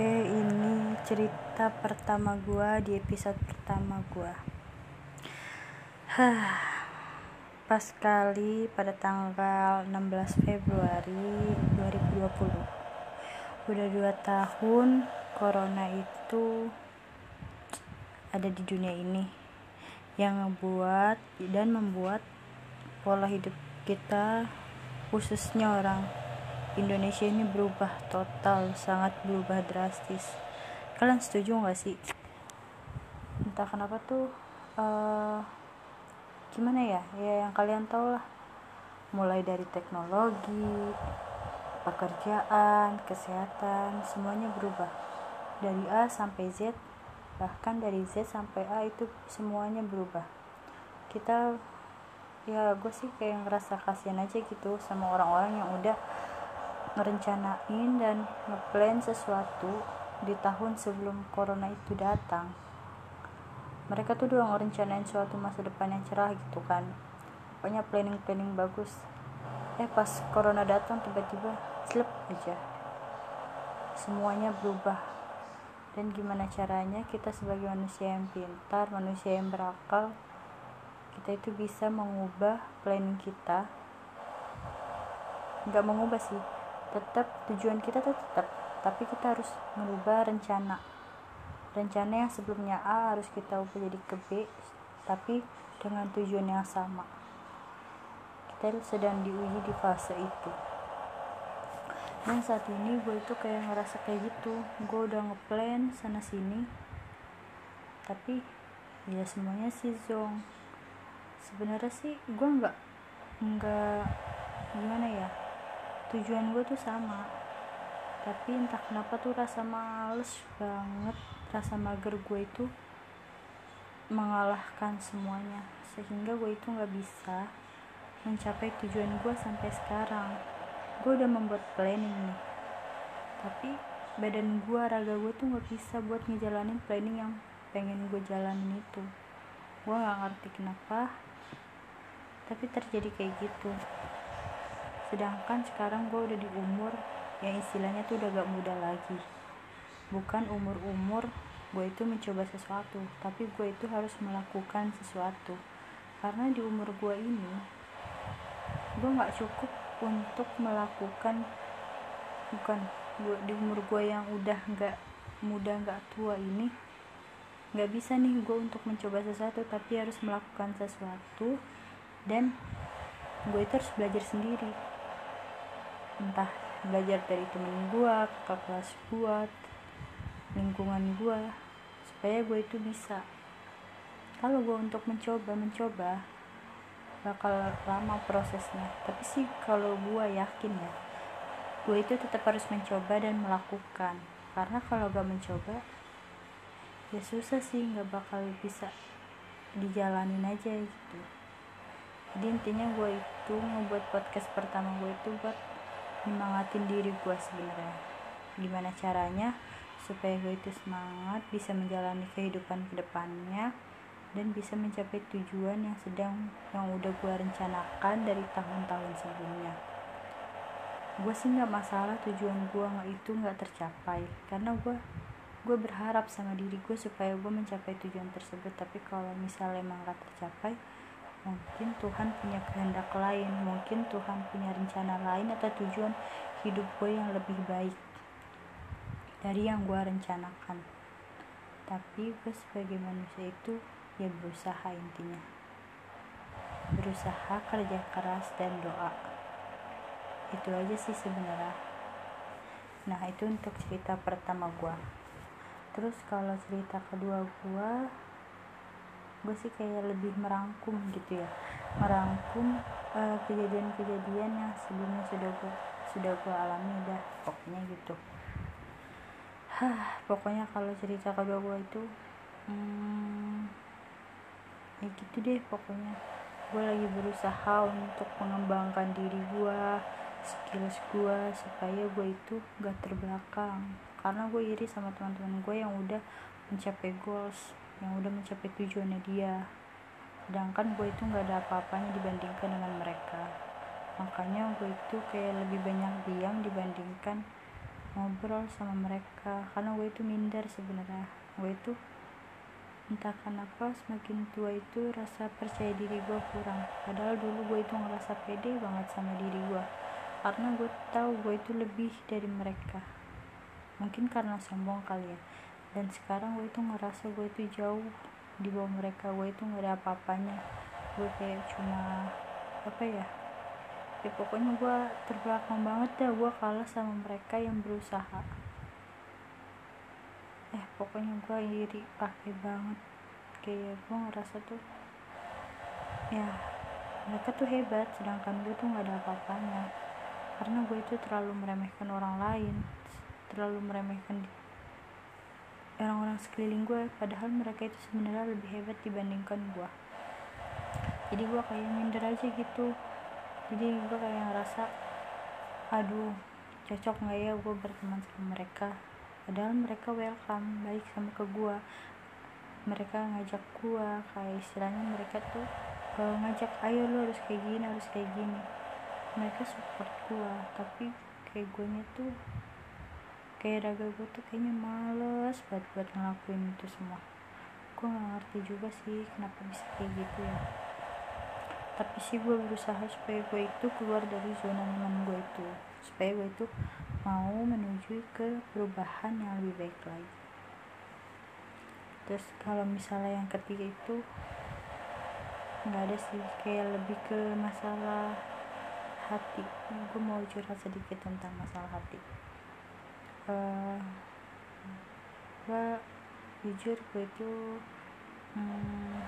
Oke, ini cerita pertama gua di episode pertama gua. Hah. Pas kali pada tanggal 16 Februari 2020. Udah dua tahun corona itu ada di dunia ini yang ngebuat dan membuat pola hidup kita khususnya orang Indonesia ini berubah total sangat berubah drastis. Kalian setuju gak sih? Entah kenapa tuh uh, gimana ya? Ya yang kalian tahu lah. Mulai dari teknologi pekerjaan kesehatan semuanya berubah. Dari A sampai Z bahkan dari Z sampai A itu semuanya berubah. Kita ya gue sih kayak ngerasa kasihan aja gitu sama orang-orang yang udah ngerencanain dan ngeplan sesuatu di tahun sebelum corona itu datang. Mereka tuh udah ngerencanain suatu masa depan yang cerah gitu kan. Pokoknya planning-planning bagus. Eh pas corona datang tiba-tiba slip aja. Semuanya berubah. Dan gimana caranya kita sebagai manusia yang pintar manusia yang berakal kita itu bisa mengubah planning kita. Nggak mengubah sih tetap tujuan kita tetap tapi kita harus merubah rencana. Rencana yang sebelumnya A harus kita ubah jadi ke B tapi dengan tujuan yang sama. Kita sedang diuji di fase itu. Dan saat ini gue itu kayak ngerasa kayak gitu. Gue udah ngeplan sana sini tapi ya semuanya sih zong. Sebenarnya sih gue nggak nggak gimana ya tujuan gue tuh sama. Tapi entah kenapa tuh rasa males banget rasa mager gue itu mengalahkan semuanya. Sehingga gue itu nggak bisa mencapai tujuan gue sampai sekarang. Gue udah membuat planning nih. Tapi badan gue raga gue tuh nggak bisa buat ngejalanin planning yang pengen gue jalanin itu. Gue nggak ngerti kenapa tapi terjadi kayak gitu sedangkan sekarang gue udah di umur yang istilahnya tuh udah gak muda lagi. Bukan umur-umur gue itu mencoba sesuatu tapi gue itu harus melakukan sesuatu. Karena di umur gue ini gue gak cukup untuk melakukan bukan gue di umur gue yang udah gak muda gak tua ini gak bisa nih gue untuk mencoba sesuatu tapi harus melakukan sesuatu dan gue itu harus belajar sendiri entah belajar dari temen gue kakak kelas gue lingkungan gue supaya gue itu bisa. Kalau gue untuk mencoba mencoba bakal lama prosesnya. Tapi sih kalau gue yakin ya gue itu tetap harus mencoba dan melakukan. Karena kalau gak mencoba ya susah sih nggak bakal bisa dijalanin aja gitu. Jadi intinya gue itu ngebuat podcast pertama gue itu buat nyemangatin diri gue sebenarnya. Gimana caranya supaya gue itu semangat bisa menjalani kehidupan ke depannya dan bisa mencapai tujuan yang sedang yang udah gue rencanakan dari tahun-tahun sebelumnya. Gue sih nggak masalah tujuan gue itu nggak tercapai karena gue gue berharap sama diri gue supaya gue mencapai tujuan tersebut. Tapi kalau misalnya emang gak tercapai mungkin Tuhan punya kehendak lain mungkin Tuhan punya rencana lain atau tujuan hidup gue yang lebih baik dari yang gue rencanakan. Tapi gue sebagai manusia itu ya berusaha intinya. Berusaha kerja keras dan doa. Itu aja sih sebenarnya. Nah itu untuk cerita pertama gue terus kalau cerita kedua gue gue sih kayak lebih merangkum gitu ya. Merangkum eh, kejadian-kejadian yang sebelumnya sudah gue sudah gue alami dah pokoknya gitu. Hah, pokoknya kalau cerita kedua gue itu hmm, ya gitu deh pokoknya. Gue lagi berusaha untuk mengembangkan diri gue skills gue supaya gue itu gak terbelakang. Karena gue iri sama teman-teman gue yang udah mencapai goals yang udah mencapai tujuannya dia. Sedangkan gue itu nggak ada apa-apanya dibandingkan dengan mereka. Makanya gue itu kayak lebih banyak diam dibandingkan ngobrol sama mereka. Karena gue itu minder sebenarnya. Gue itu entah kenapa semakin tua itu rasa percaya diri gue kurang. Padahal dulu gue itu ngerasa pede banget sama diri gue. Karena gue tahu gue itu lebih dari mereka. Mungkin karena sombong kali ya dan sekarang gue itu ngerasa gue itu jauh di bawah mereka. Gue itu nggak ada apa-apanya. Gue kayak cuma apa ya ya pokoknya gue terbelakang banget dah. Gue kalah sama mereka yang berusaha. Eh pokoknya gue iri pakai banget. Kayak gue ngerasa tuh ya mereka tuh hebat sedangkan gue tuh nggak ada apa-apanya. Karena gue itu terlalu meremehkan orang lain terlalu meremehkan orang-orang sekeliling gue padahal mereka itu sebenarnya lebih hebat dibandingkan gue jadi gue kayak minder aja gitu. Jadi gue kayak ngerasa aduh cocok nggak ya gue berteman sama mereka? Padahal mereka welcome baik sama ke gua. Mereka ngajak gua kayak istilahnya mereka tuh uh, ngajak ayo lo harus kayak gini harus kayak gini. Mereka support gua tapi kayak gue tuh kayak raga gue tuh kayaknya males buat buat ngelakuin itu semua. Gue gak ngerti juga sih kenapa bisa kayak gitu ya. Tapi sih gue berusaha supaya gue itu keluar dari zona nyaman gue itu. Supaya gue itu mau menuju ke perubahan yang lebih baik lagi. Terus kalau misalnya yang ketiga itu nggak ada sih. Kayak lebih ke masalah hati. Gue mau curhat sedikit tentang masalah hati gue jujur gue itu hmm,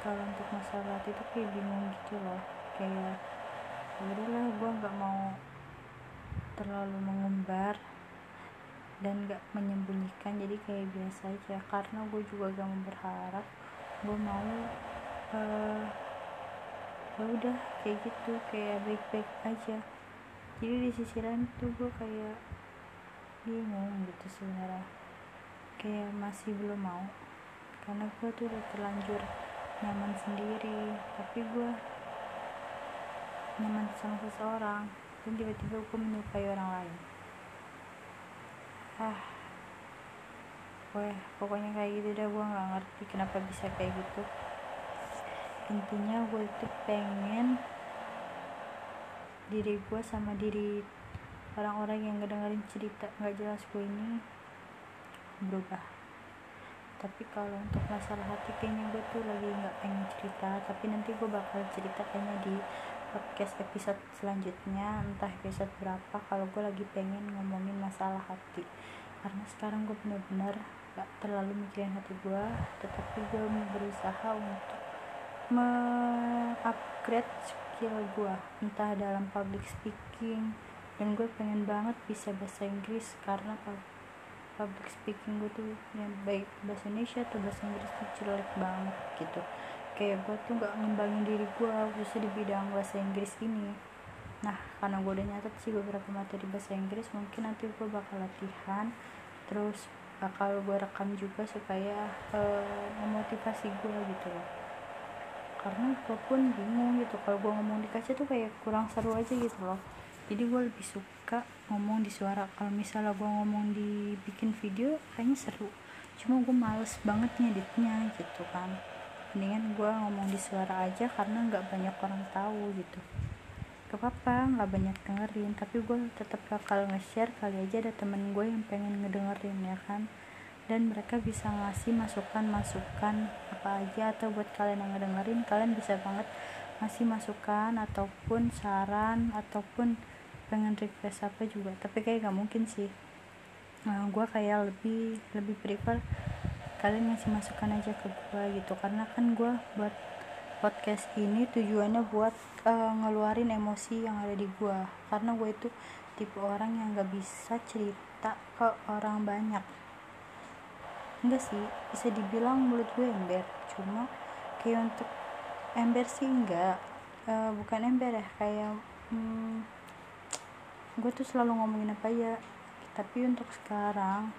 kalau untuk masalah itu kayak bingung gitu loh. Kayak ya udahlah gue nggak mau terlalu mengumbar dan gak menyembunyikan. Jadi kayak biasa aja. Karena gue juga gak mau berharap gue mau uh, ya udah kayak gitu. Kayak baik-baik aja. Jadi di sisi lain tuh gue kayak bingung gitu sebenarnya kayak masih belum mau. Karena gue tuh udah terlanjur nyaman sendiri. Tapi gue nyaman sama seseorang. Dan tiba-tiba aku menyukai orang lain. Ah. Weh pokoknya kayak gitu dah. Gue nggak ngerti kenapa bisa kayak gitu. Intinya gue itu pengen diri gue sama diri orang-orang yang ngedengerin cerita nggak jelas gue ini berubah. Tapi kalau untuk masalah hati kayaknya gue tuh lagi nggak pengen cerita. Tapi nanti gue bakal cerita kayaknya di podcast episode selanjutnya entah episode berapa kalau gue lagi pengen ngomongin masalah hati. Karena sekarang gue bener-bener gak terlalu mikirin hati gue tetapi gue berusaha untuk me-upgrade skill gue entah dalam public speaking dan gue pengen banget bisa bahasa Inggris karena public speaking gue tuh yang baik bahasa Indonesia atau bahasa Inggris tuh jelek banget gitu. Kayak gue tuh nggak ngembangin diri gue khususnya di bidang bahasa Inggris ini. Nah karena gue udah nyatet sih beberapa materi bahasa Inggris mungkin nanti gue bakal latihan. Terus bakal gue rekam juga supaya uh, memotivasi gue gitu loh. Karena gue pun bingung gitu kalau gue ngomong di kaca tuh kayak kurang seru aja gitu loh jadi gue lebih suka ngomong di suara. Kalau misalnya gue ngomong di bikin video kayaknya seru. Cuma gue males banget ngeditnya gitu kan. Mendingan gue ngomong di suara aja karena nggak banyak orang tahu gitu. Gak apa-apa nggak banyak dengerin. Tapi gue tetap bakal nge-share kali aja ada temen gue yang pengen ngedengerin ya kan? Dan mereka bisa ngasih masukan-masukan apa aja atau buat kalian yang ngedengerin kalian bisa banget ngasih masukan ataupun saran ataupun pengen request apa juga. Tapi kayak gak mungkin sih. Nah, gue kayak lebih lebih prefer kalian ngasih masukan aja ke gue gitu. Karena kan gue buat podcast ini tujuannya buat uh, ngeluarin emosi yang ada di gue karena gue itu tipe orang yang gak bisa cerita ke orang banyak. Enggak sih bisa dibilang mulut gue ember. Cuma kayak untuk ember sih enggak. Uh, bukan ember ya kayak hmm, gue tuh selalu ngomongin apa ya tapi untuk sekarang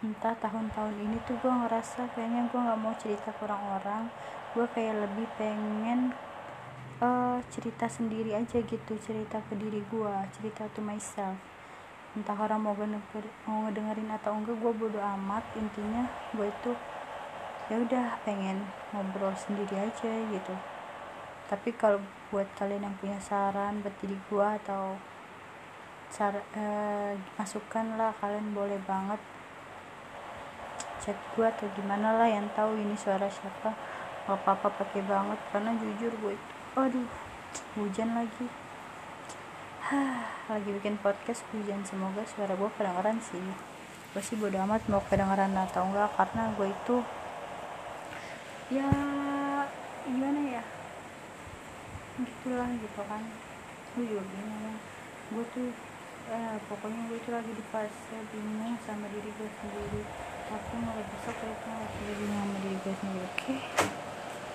entah tahun-tahun ini tuh gue ngerasa kayaknya gue nggak mau cerita ke orang-orang. Gue kayak lebih pengen uh, cerita sendiri aja gitu cerita ke diri gue cerita to myself. Entah orang mau mau ngedengerin atau enggak gue bodo amat. Intinya gue itu ya udah pengen ngobrol sendiri aja gitu. Tapi kalau buat kalian yang punya saran buat diri gue atau sar eh, masukan lah kalian boleh banget chat gue atau gimana lah yang tahu ini suara siapa. Gak apa-apa pakai banget karena jujur gue itu aduh hujan lagi. Lagi bikin podcast hujan. Semoga suara gue kedengeran sih. Gue sih bodo amat mau kedengeran atau enggak karena gue itu ya gimana ya? Gitulah gitu kan. Gue juga bingung. Gue tuh eh, pokoknya gue tuh lagi di fase bingung sama diri gue sendiri. Tapi mulai besok kayak itu lagi bingung sama diri gue sendiri. Oke. okay?